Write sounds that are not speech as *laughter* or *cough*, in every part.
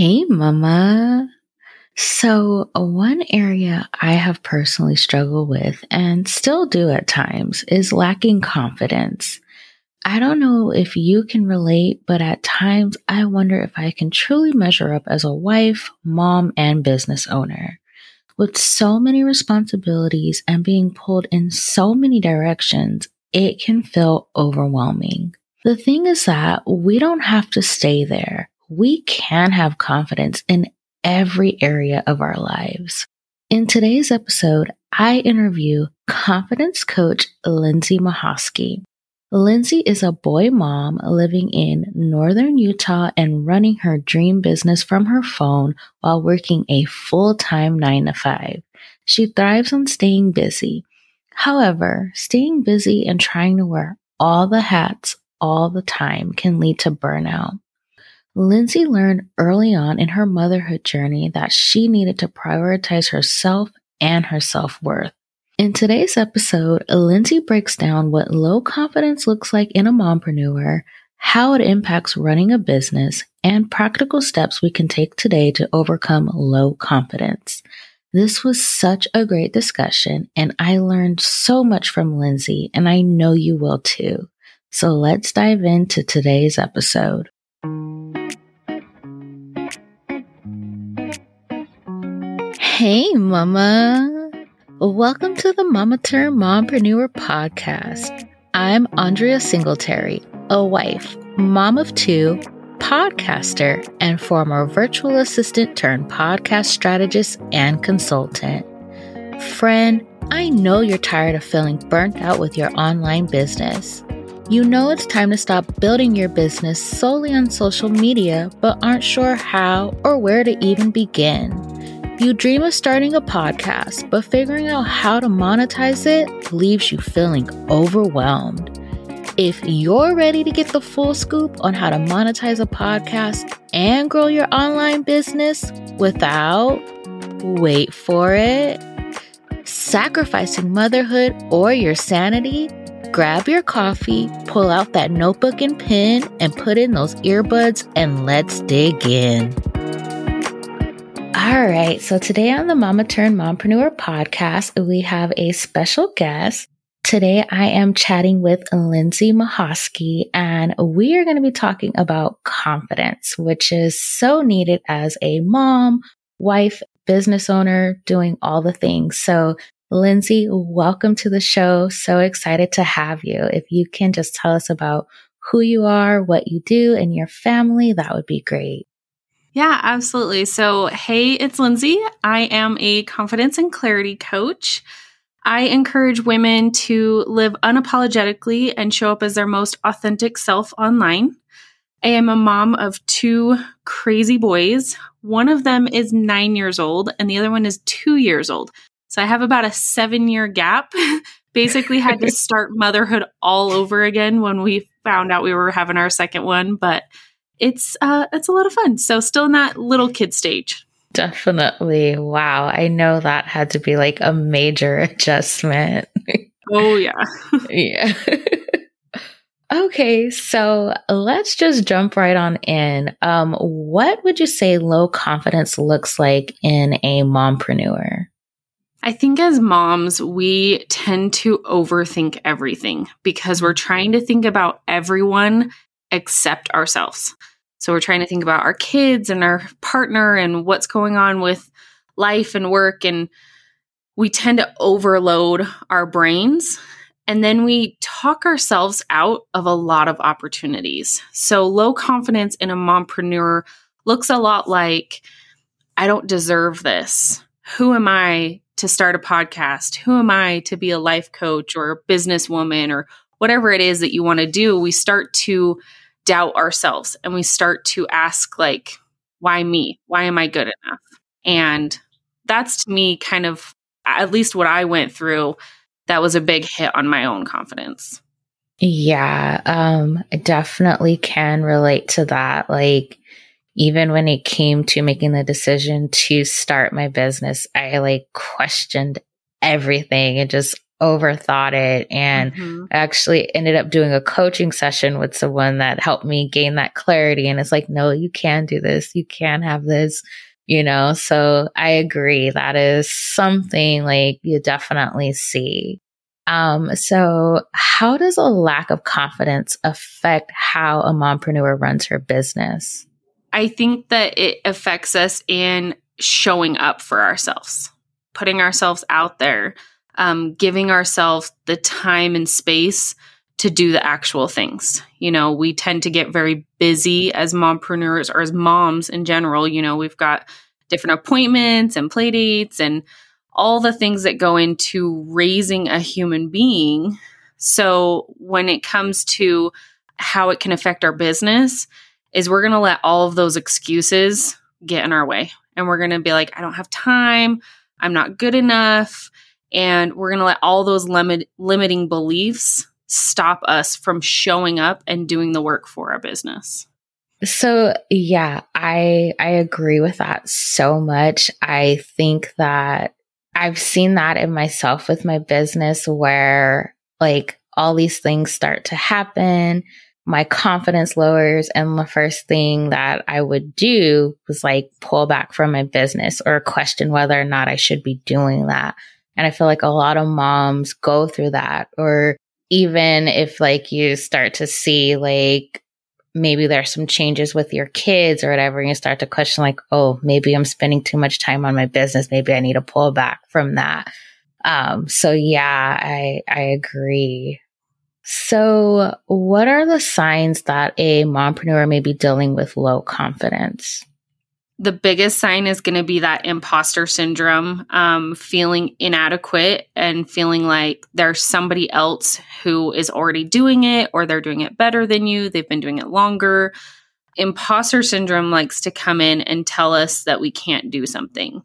Hey, Mama. So, one area I have personally struggled with and still do at times is lacking confidence. I don't know if you can relate, but at times I wonder if I can truly measure up as a wife, mom, and business owner. With so many responsibilities and being pulled in so many directions, it can feel overwhelming. The thing is that we don't have to stay there. We can have confidence in every area of our lives. In today's episode, I interview confidence coach Lynsey Mahoskey. Lynsey is a boy mom living in northern Utah and running her dream business from her phone while working a full time nine to five. She thrives on staying busy. However, staying busy and trying to wear all the hats all the time can lead to burnout. Lynsey learned early on in her motherhood journey that she needed to prioritize herself and her self worth. In today's episode, Lynsey breaks down what low confidence looks like in a mompreneur, how it impacts running a business, and practical steps we can take today to overcome low confidence. This was such a great discussion, and I learned so much from Lynsey, and I know you will too. So let's dive into today's episode. Hey, Mama. Welcome to the Mama Turned Mompreneur podcast. I'm Andria Singletary, a wife, mom of two, podcaster, and former virtual assistant turned podcast strategist and consultant. Friend, I know you're tired of feeling burnt out with your online business. You know it's time to stop building your business solely on social media, but aren't sure how or where to even begin. You dream of starting a podcast, but figuring out how to monetize it leaves you feeling overwhelmed. If you're ready to get the full scoop on how to monetize a podcast and grow your online business without, wait for it, sacrificing motherhood or your sanity, grab your coffee, pull out that notebook and pen, and put in those earbuds and let's dig in. All right. So today on the Mama Turned Mompreneur podcast, we have a special guest. Today I am chatting with Lynsey Mahoskey and we are going to be talking about confidence, which is so needed as a mom, wife, business owner, doing all the things. So Lynsey, welcome to the show. So excited to have you. If you can just tell us about who you are, what you do, and your family, that would be great. Yeah, absolutely. So, hey, it's Lynsey. I am a confidence and clarity coach. I encourage women to live unapologetically and show up as their most authentic self online. I am a mom of two crazy boys. One of them is nine years old, and the other one is two years old. So I have about a seven year gap. *laughs* Basically, had to *laughs* start motherhood all over again when we found out we were having our second one. But it's uh, it's a lot of fun. So still in that little kid stage. Definitely. Wow. I know that had to be like a major *laughs* adjustment. oh yeah. yeah. Okay, so let's just jump right on in. Um, what would you say low confidence looks like in a mompreneur? I think as moms, we tend to overthink everything because we're trying to think about everyone except ourselves. So we're trying to think about our kids and our partner and what's going on with life and work. And we tend to overload our brains. And then we talk ourselves out of a lot of opportunities. So low confidence in a mompreneur looks a lot like I don't deserve this. Who am I to start a podcast? Who am I to be a life coach or a businesswoman or whatever it is that you want to do? We start to doubt ourselves and we start to ask like why me why am i good enough and that's to me kind of at least what i went through that was a big hit on my own confidence yeah um I definitely can relate to that like even when it came to making the decision to start my business i like questioned everything and just overthought it and mm-hmm. actually ended up doing a coaching session with someone that helped me gain that clarity. And it's like, no, you can do this. You can have this, you know? So I agree. That is something like you definitely see. Um, so how does a lack of confidence affect how a mompreneur runs her business? I think that it affects us in showing up for ourselves, putting ourselves out there, um, giving ourselves the time and space to do the actual things. You know, we tend to get very busy as mompreneurs or as moms in general. You know, we've got different appointments and play dates and all the things that go into raising a human being. So when it comes to how it can affect our business, is we're going to let all of those excuses get in our way. And we're going to be like, I don't have time. I'm not good enough. And we're going to let all those limit, limiting beliefs stop us from showing up and doing the work for our business. So yeah, I I agree with that so much. I think that I've seen that in myself with my business where like all these things start to happen my confidence lowers. And the first thing that I would do was like pull back from my business or question whether or not I should be doing that. And I feel like a lot of moms go through that. Or even if like you start to see like maybe there's some changes with your kids or whatever, and you start to question like, oh, maybe I'm spending too much time on my business. Maybe I need to pull back from that. Um, so yeah, I, I agree. So, what are the signs that a mompreneur may be dealing with low confidence? The biggest sign is going to be that imposter syndrome, um, feeling inadequate and feeling like there's somebody else who is already doing it or they're doing it better than you. They've been doing it longer. Imposter syndrome likes to come in and tell us that we can't do something.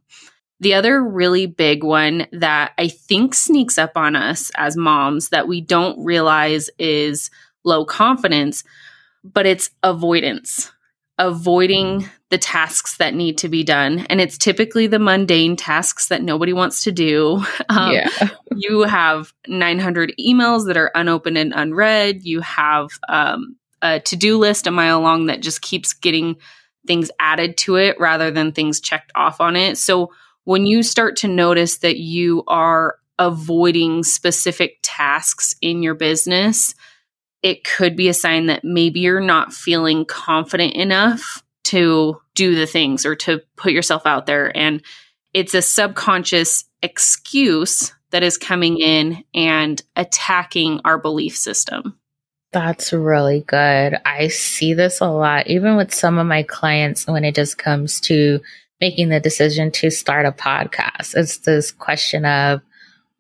The other really big one that I think sneaks up on us as moms that we don't realize is low confidence, but it's avoidance, avoiding the tasks that need to be done. And it's typically the mundane tasks that nobody wants to do. *laughs* Um, yeah. *laughs* you have 900 emails that are unopened and unread. You have um, a to do list a mile long that just keeps getting things added to it rather than things checked off on it. So, when you start to notice that you are avoiding specific tasks in your business, it could be a sign that maybe you're not feeling confident enough to do the things or to put yourself out there. And it's a subconscious excuse that is coming in and attacking our belief system. That's really good. I see this a lot, even with some of my clients when it just comes to making the decision to start a podcast. It's this question of,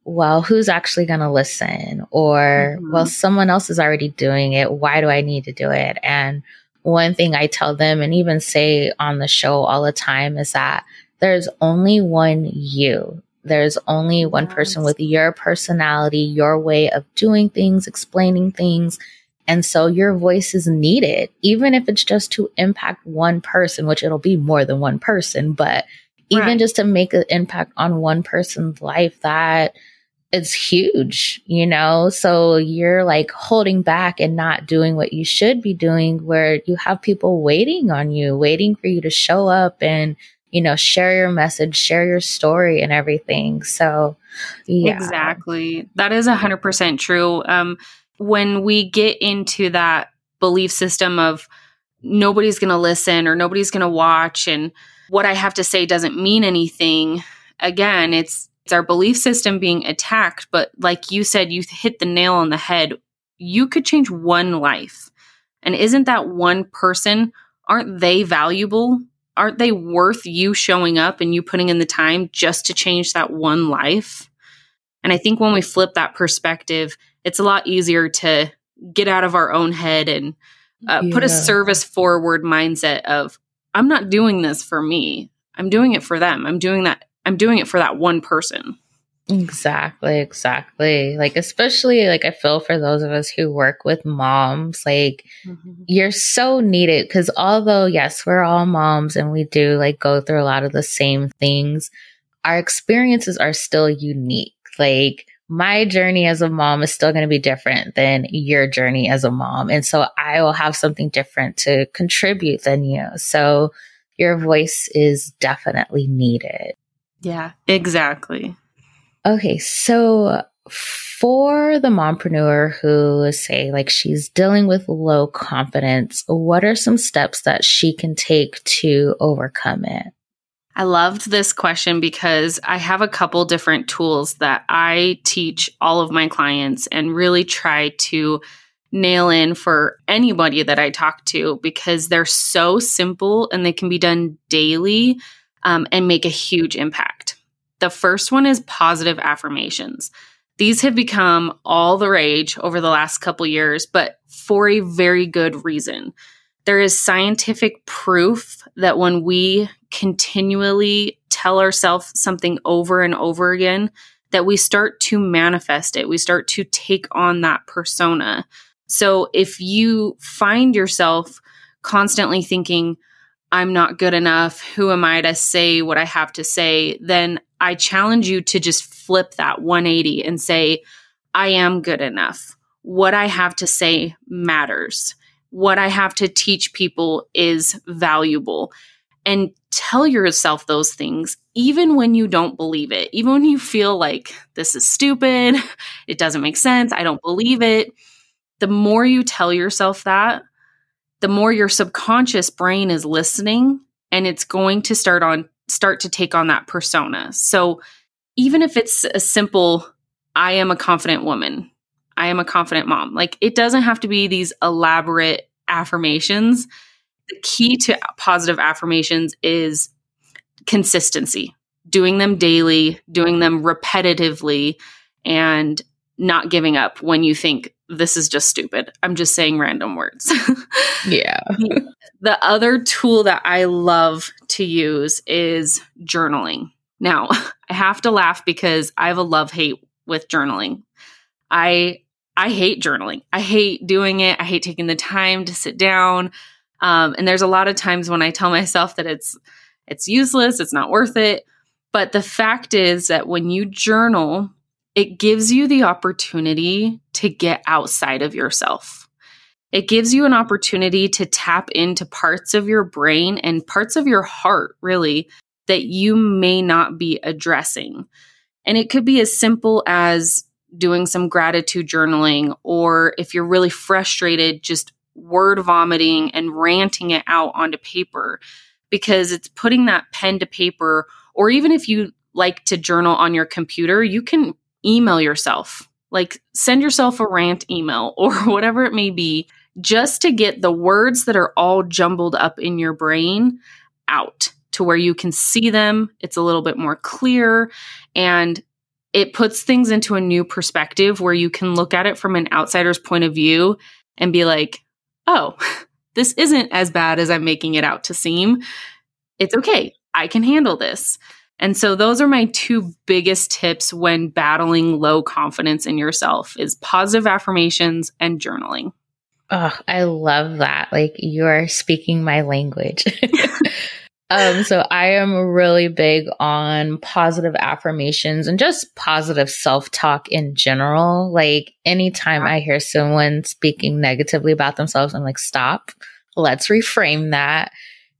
well, who's actually going to listen? Or, mm-hmm. well, someone else is already doing it. Why do I need to do it? And one thing I tell them and even say on the show all the time is that there's only one you. There's only one person with your personality, your way of doing things, explaining things, and so your voice is needed, even if it's just to impact one person, which it'll be more than one person, but even right. just to make an impact on one person's life, that is huge, you know? So you're like holding back and not doing what you should be doing, where you have people waiting on you, waiting for you to show up and, you know, share your message, share your story and everything. So, yeah. Exactly. That is 100% true. Um, when we get into that belief system of nobody's going to listen or nobody's going to watch and what I have to say doesn't mean anything, again, it's it's our belief system being attacked, but like you said you hit the nail on the head. You could change one life. And isn't that one person aren't they valuable? Aren't they worth you showing up and you putting in the time just to change that one life? And I think when we flip that perspective, it's a lot easier to get out of our own head and uh, yeah. put a service forward mindset of i'm not doing this for me i'm doing it for them i'm doing that i'm doing it for that one person exactly exactly like especially like i feel for those of us who work with moms like mm-hmm. you're so needed because although yes we're all moms and we do like go through a lot of the same things our experiences are still unique like my journey as a mom is still going to be different than your journey as a mom. And so I will have something different to contribute than you. So your voice is definitely needed. Yeah, exactly. Okay. So for the mompreneur who say like she's dealing with low confidence, what are some steps that she can take to overcome it? I loved this question because I have a couple different tools that I teach all of my clients and really try to nail in for anybody that I talk to because they're so simple and they can be done daily um, and make a huge impact. The first one is positive affirmations. These have become all the rage over the last couple years, but for a very good reason. There is scientific proof that when we continually tell ourselves something over and over again, that we start to manifest it. We start to take on that persona. So if you find yourself constantly thinking, I'm not good enough, who am I to say what I have to say? Then I challenge you to just flip that 180 and say, I am good enough. What I have to say matters. What I have to teach people is valuable. And tell yourself those things, even when you don't believe it, even when you feel like this is stupid, *laughs* it doesn't make sense, I don't believe it. The more you tell yourself that, the more your subconscious brain is listening and it's going to start on start to take on that persona. So even if it's a simple I am a confident woman, I am a confident mom. Like it doesn't have to be these elaborate affirmations. The key to positive affirmations is consistency, doing them daily, doing them repetitively, and not giving up when you think this is just stupid. I'm just saying random words. *laughs* yeah. the other tool that I love to use is journaling. Now, *laughs* I have to laugh because I have a love hate with journaling. I I hate journaling. I hate doing it. I hate taking the time to sit down. Um, and there's a lot of times when I tell myself that it's it's useless, it's not worth it. But the fact is that when you journal, it gives you the opportunity to get outside of yourself. It gives you an opportunity to tap into parts of your brain and parts of your heart, really, that you may not be addressing. And it could be as simple as doing some gratitude journaling, or if you're really frustrated, just word vomiting and ranting it out onto paper because it's putting that pen to paper. Or even if you like to journal on your computer, you can email yourself, like send yourself a rant email *laughs* or whatever it may be, just to get the words that are all jumbled up in your brain out to where you can see them. It's a little bit more clear and it puts things into a new perspective where you can look at it from an outsider's point of view and be like, oh, *laughs* this isn't as bad as I'm making it out to seem. It's okay. I can handle this. And so those are my two biggest tips when battling low confidence in yourself is positive affirmations and journaling. Oh, I love that. Like you're speaking my language. *laughs* um so I am really big on positive affirmations and just positive self-talk in general. Like anytime I hear someone speaking negatively about themselves, I'm like stop. Let's reframe that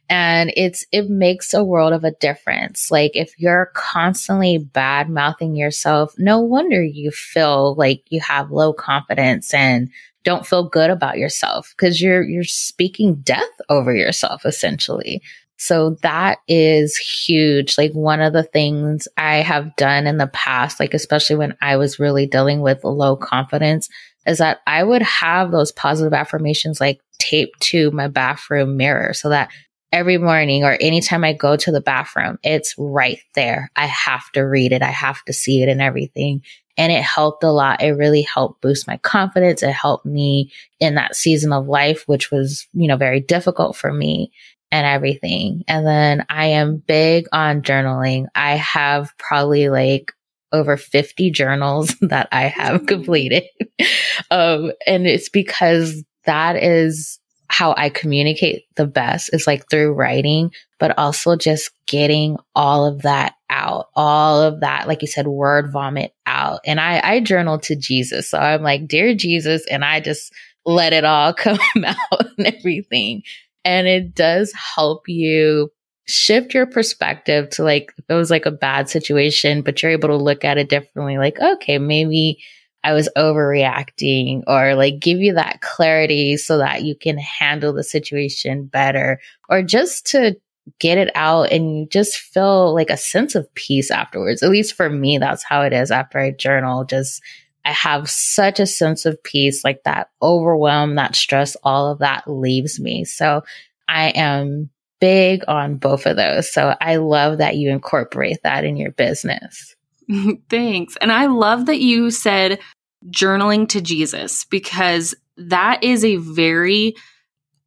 and it's it makes a world of a difference. Like if you're constantly bad mouthing yourself no wonder you feel like you have low confidence and don't feel good about yourself because you're you're speaking death over yourself essentially. So that is huge. Like one of the things i have done in the past like especially when i was really dealing with low confidence is that i would have those positive affirmations like taped to my bathroom mirror so that every morning or anytime I go to the bathroom, it's right there. I have to read it. I have to see it and everything. And it helped a lot. It really helped boost my confidence. It helped me in that season of life, which was, you know, very difficult for me and everything. And then I am big on journaling. I have probably like over 50 journals *laughs* that I have completed. *laughs* um, and it's because that is how I communicate the best is like through writing, but also just getting all of that out, all of that, like you said, word vomit out. And I, I journal to Jesus. So I'm like, Dear Jesus, and I just let it all *laughs* come out *laughs* and everything. And it does help you shift your perspective to like, it was like a bad situation, but you're able to look at it differently, like, okay, maybe I was overreacting or like give you that clarity so that you can handle the situation better or just to get it out and just feel like a sense of peace afterwards. At least for me, that's how it is after I journal. Just I have such a sense of peace, like that overwhelm, that stress, all of that leaves me. So I am big on both of those. So I love that you incorporate that in your business. *laughs* Thanks. And I love that you said journaling to Jesus because that is a very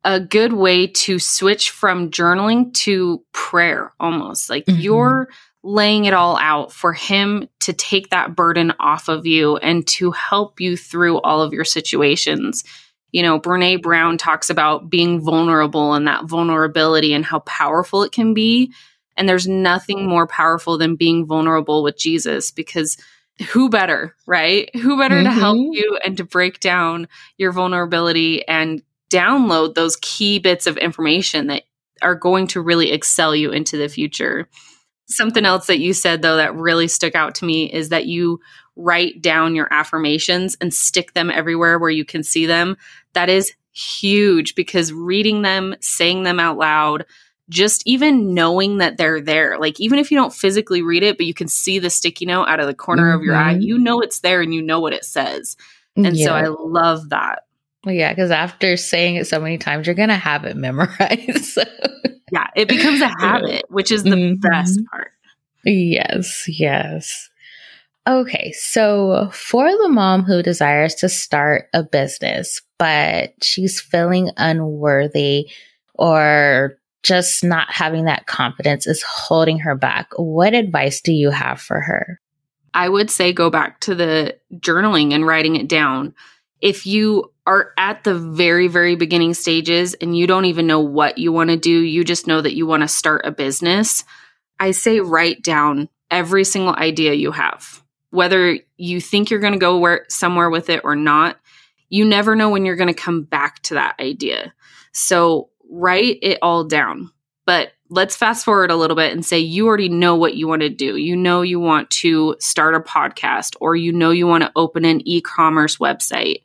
a good way to switch from journaling to prayer almost. Like mm-hmm. you're laying it all out for him to take that burden off of you and to help you through all of your situations. You know, Brene Brown talks about being vulnerable and that vulnerability and how powerful it can be. And there's nothing more powerful than being vulnerable with Jesus because who better, right? Who better mm-hmm. to help mm-hmm. you and to break down your vulnerability and download those key bits of information that are going to really excel you into the future. Something else that you said, though, that really stuck out to me is that you write down your affirmations and stick them everywhere where you can see them. That is huge because reading them, saying them out loud, just even knowing that they're there, like even if you don't physically read it, but you can see the sticky note out of the corner mm-hmm. of your eye, mm-hmm. you know it's there and you know what it says. And yeah. so I love that. Well, yeah, because after saying it so many times, you're going to have it *laughs* memorized. yeah, it becomes a *laughs* habit, which is the mm-hmm. best part. Yes, yes. Okay, so for the mom who desires to start a business, but she's feeling unworthy or just not having that confidence is holding her back, what advice do you have for her? I would say go back to the journaling and writing it down. If you are at the very, very beginning stages and you don't even know what you want to do, you just know that you want to start a business, I say write down every single idea you have. Whether you think you're going to go where somewhere with it or not, you never know when you're going to come back to that idea. So write it all down. But let's fast forward a little bit and say you already know what you want to do. You know you want to start a podcast or you know you want to open an e-commerce website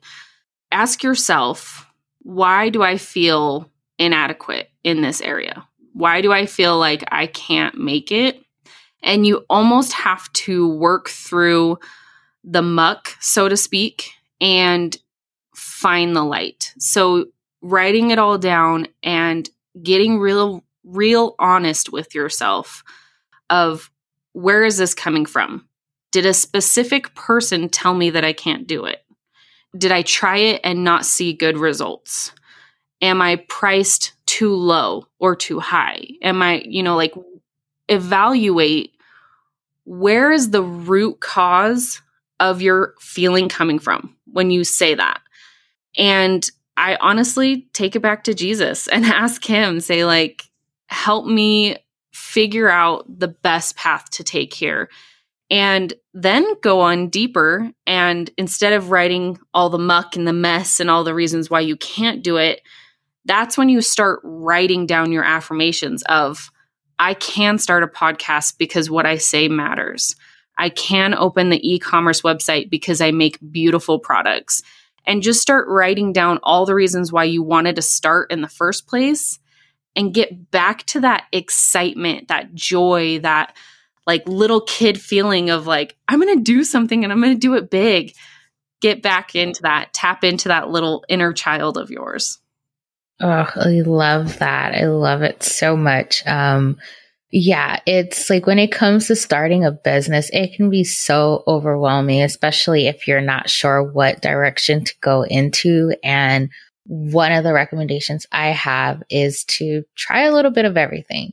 ask yourself, why do I feel inadequate in this area? Why do I feel like I can't make it? And you almost have to work through the muck, so to speak, and find the light. So writing it all down and getting real real honest with yourself of where is this coming from? Did a specific person tell me that I can't do it? did I try it and not see good results? Am I priced too low or too high? Am I, you know, like evaluate where is the root cause of your feeling coming from when you say that? And I honestly take it back to Jesus *laughs* and ask him, say, like, help me figure out the best path to take here and then go on deeper. And instead of writing all the muck and the mess and all the reasons why you can't do it, that's when you start writing down your affirmations of, I can start a podcast because what I say matters. I can open the e commerce website because I make beautiful products. And just start writing down all the reasons why you wanted to start in the first place and get back to that excitement, that joy, that like little kid feeling of like, I'm going to do something and I'm going to do it big. Get back into that, tap into that little inner child of yours. Oh, I love that. I love it so much. Um, yeah, it's like when it comes to starting a business, it can be so overwhelming, especially if you're not sure what direction to go into. And one of the recommendations I have is to try a little bit of everything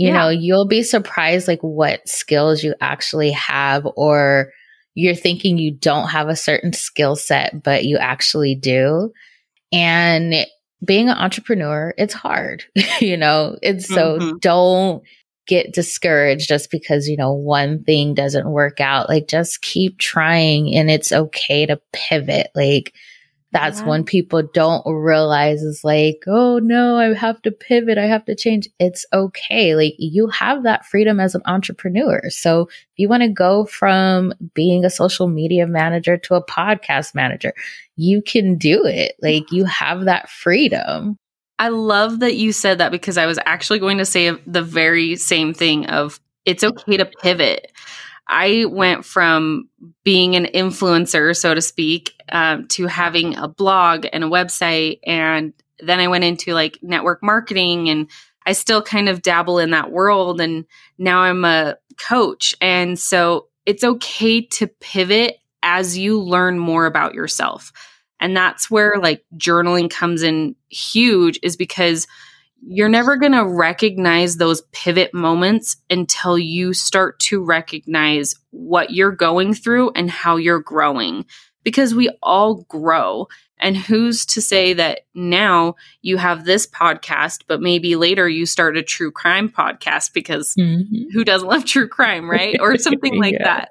you yeah. know, you'll be surprised like what skills you actually have or you're thinking you don't have a certain skill set, but you actually do. And being an entrepreneur, it's hard, *laughs* you know, it's so mm-hmm. don't get discouraged just because, you know, one thing doesn't work out. Like just keep trying and it's okay to pivot. Like that's yeah. when people don't realize is like, oh no, I have to pivot. I have to change. It's okay. Like you have that freedom as an entrepreneur. So if you want to go from being a social media manager to a podcast manager, you can do it. Like you have that freedom. I love that you said that because I was actually going to say the very same thing of it's okay to pivot. I went from being an influencer, so to speak, um, to having a blog and a website. And then I went into like network marketing and I still kind of dabble in that world. And now I'm a coach. And so it's okay to pivot as you learn more about yourself. And that's where like journaling comes in huge, is because you're never going to recognize those pivot moments until you start to recognize what you're going through and how you're growing because we all grow. And who's to say that now you have this podcast, but maybe later you start a true crime podcast because mm-hmm. who doesn't love true crime, right? Or something *laughs* like yeah. that.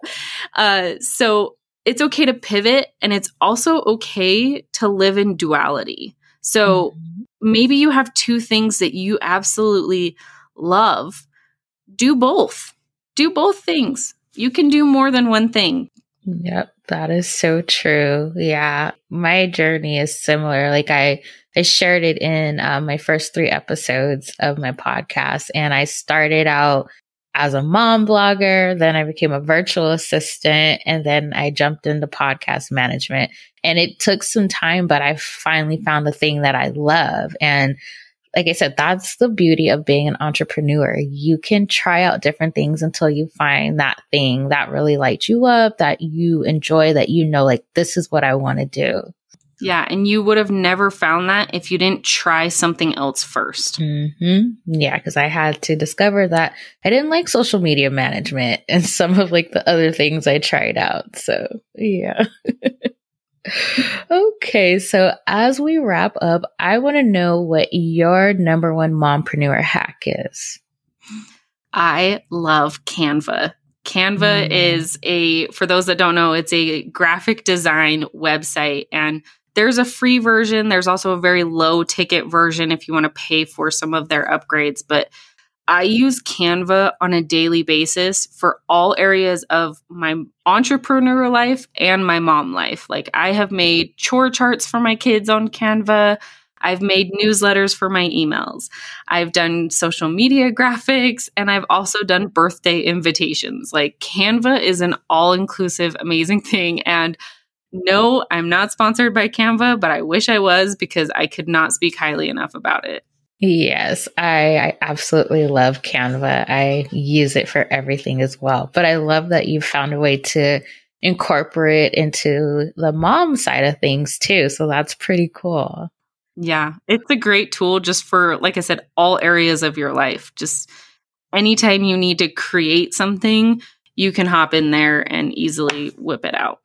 Uh, so it's okay to pivot and it's also okay to live in duality. So mm-hmm maybe you have two things that you absolutely love. Do both. Do both things. You can do more than one thing. Yep, that is so true. Yeah, my journey is similar. Like I, I shared it in um, my first three episodes of my podcast, and I started out as a mom blogger. Then I became a virtual assistant and then I jumped into podcast management. And it took some time, but I finally found the thing that I love. And like I said, that's the beauty of being an entrepreneur. You can try out different things until you find that thing that really lights you up, that you enjoy, that you know, like, this is what I want to do. Yeah, and you would have never found that if you didn't try something else 1st mm-hmm. Yeah, because I had to discover that I didn't like social media management *laughs* and some of like the other things I tried out. So yeah. *laughs* okay, so as we wrap up, I want to know what your number one mompreneur hack is. I love Canva. Canva mm. is a, for those that don't know, it's a graphic design website. And there's a free version. There's also a very low ticket version if you want to pay for some of their upgrades. But I use Canva on a daily basis for all areas of my entrepreneur life and my mom life. Like I have made chore charts for my kids on Canva. I've made newsletters for my emails. I've done social media graphics and I've also done birthday invitations. Like Canva is an all inclusive, amazing *laughs* thing. And no, I'm not sponsored by Canva, but I wish I was because I could not speak highly enough about it. Yes, I, I absolutely love Canva. I use it for everything as well. But I love that you found a way to incorporate into the mom side of things too. So that's pretty cool. Yeah, it's a great tool just for, like I said, all areas of your life. Just anytime you need to create something, you can hop in there and easily whip it out.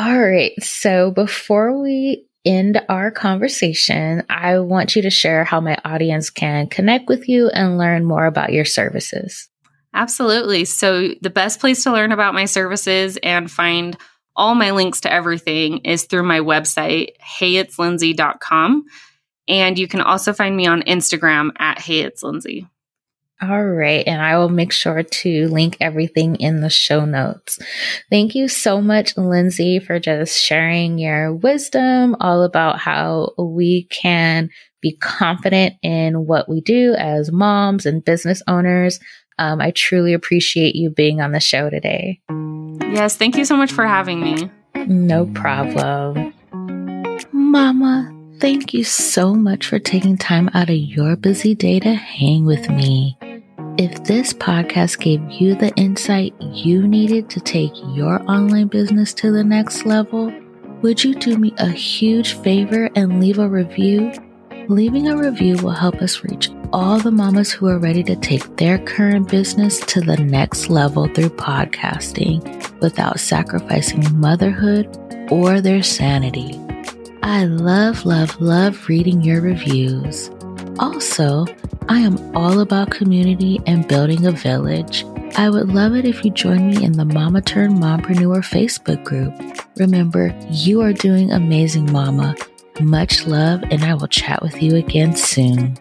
All right. So before we end our conversation, I want you to share how my audience can connect with you and learn more about your services. Absolutely. So, the best place to learn about my services and find all my links to everything is through my website, heyitslynsey.com. And you can also find me on Instagram at heyitslynsey. All right. And I will make sure to link everything in the show notes. Thank you so much, Lynsey, for just sharing your wisdom all about how we can be confident in what we do as moms and business owners. Um, I truly appreciate you being on the show today. Yes. Thank you so much for having me. No problem. Mama, thank you so much for taking time out of your busy day to hang with me. If this podcast gave you the insight you needed to take your online business to the next level, would you do me a huge favor and leave a review? Leaving a review will help us reach all the mamas who are ready to take their current business to the next level through podcasting without sacrificing motherhood or their sanity. I love, love, love reading your reviews. Also, I am all about community and building a village. I would love it if you join me in the Mama Turned Mompreneur Facebook group. Remember, you are doing amazing, Mama. Much love, and I will chat with you again soon.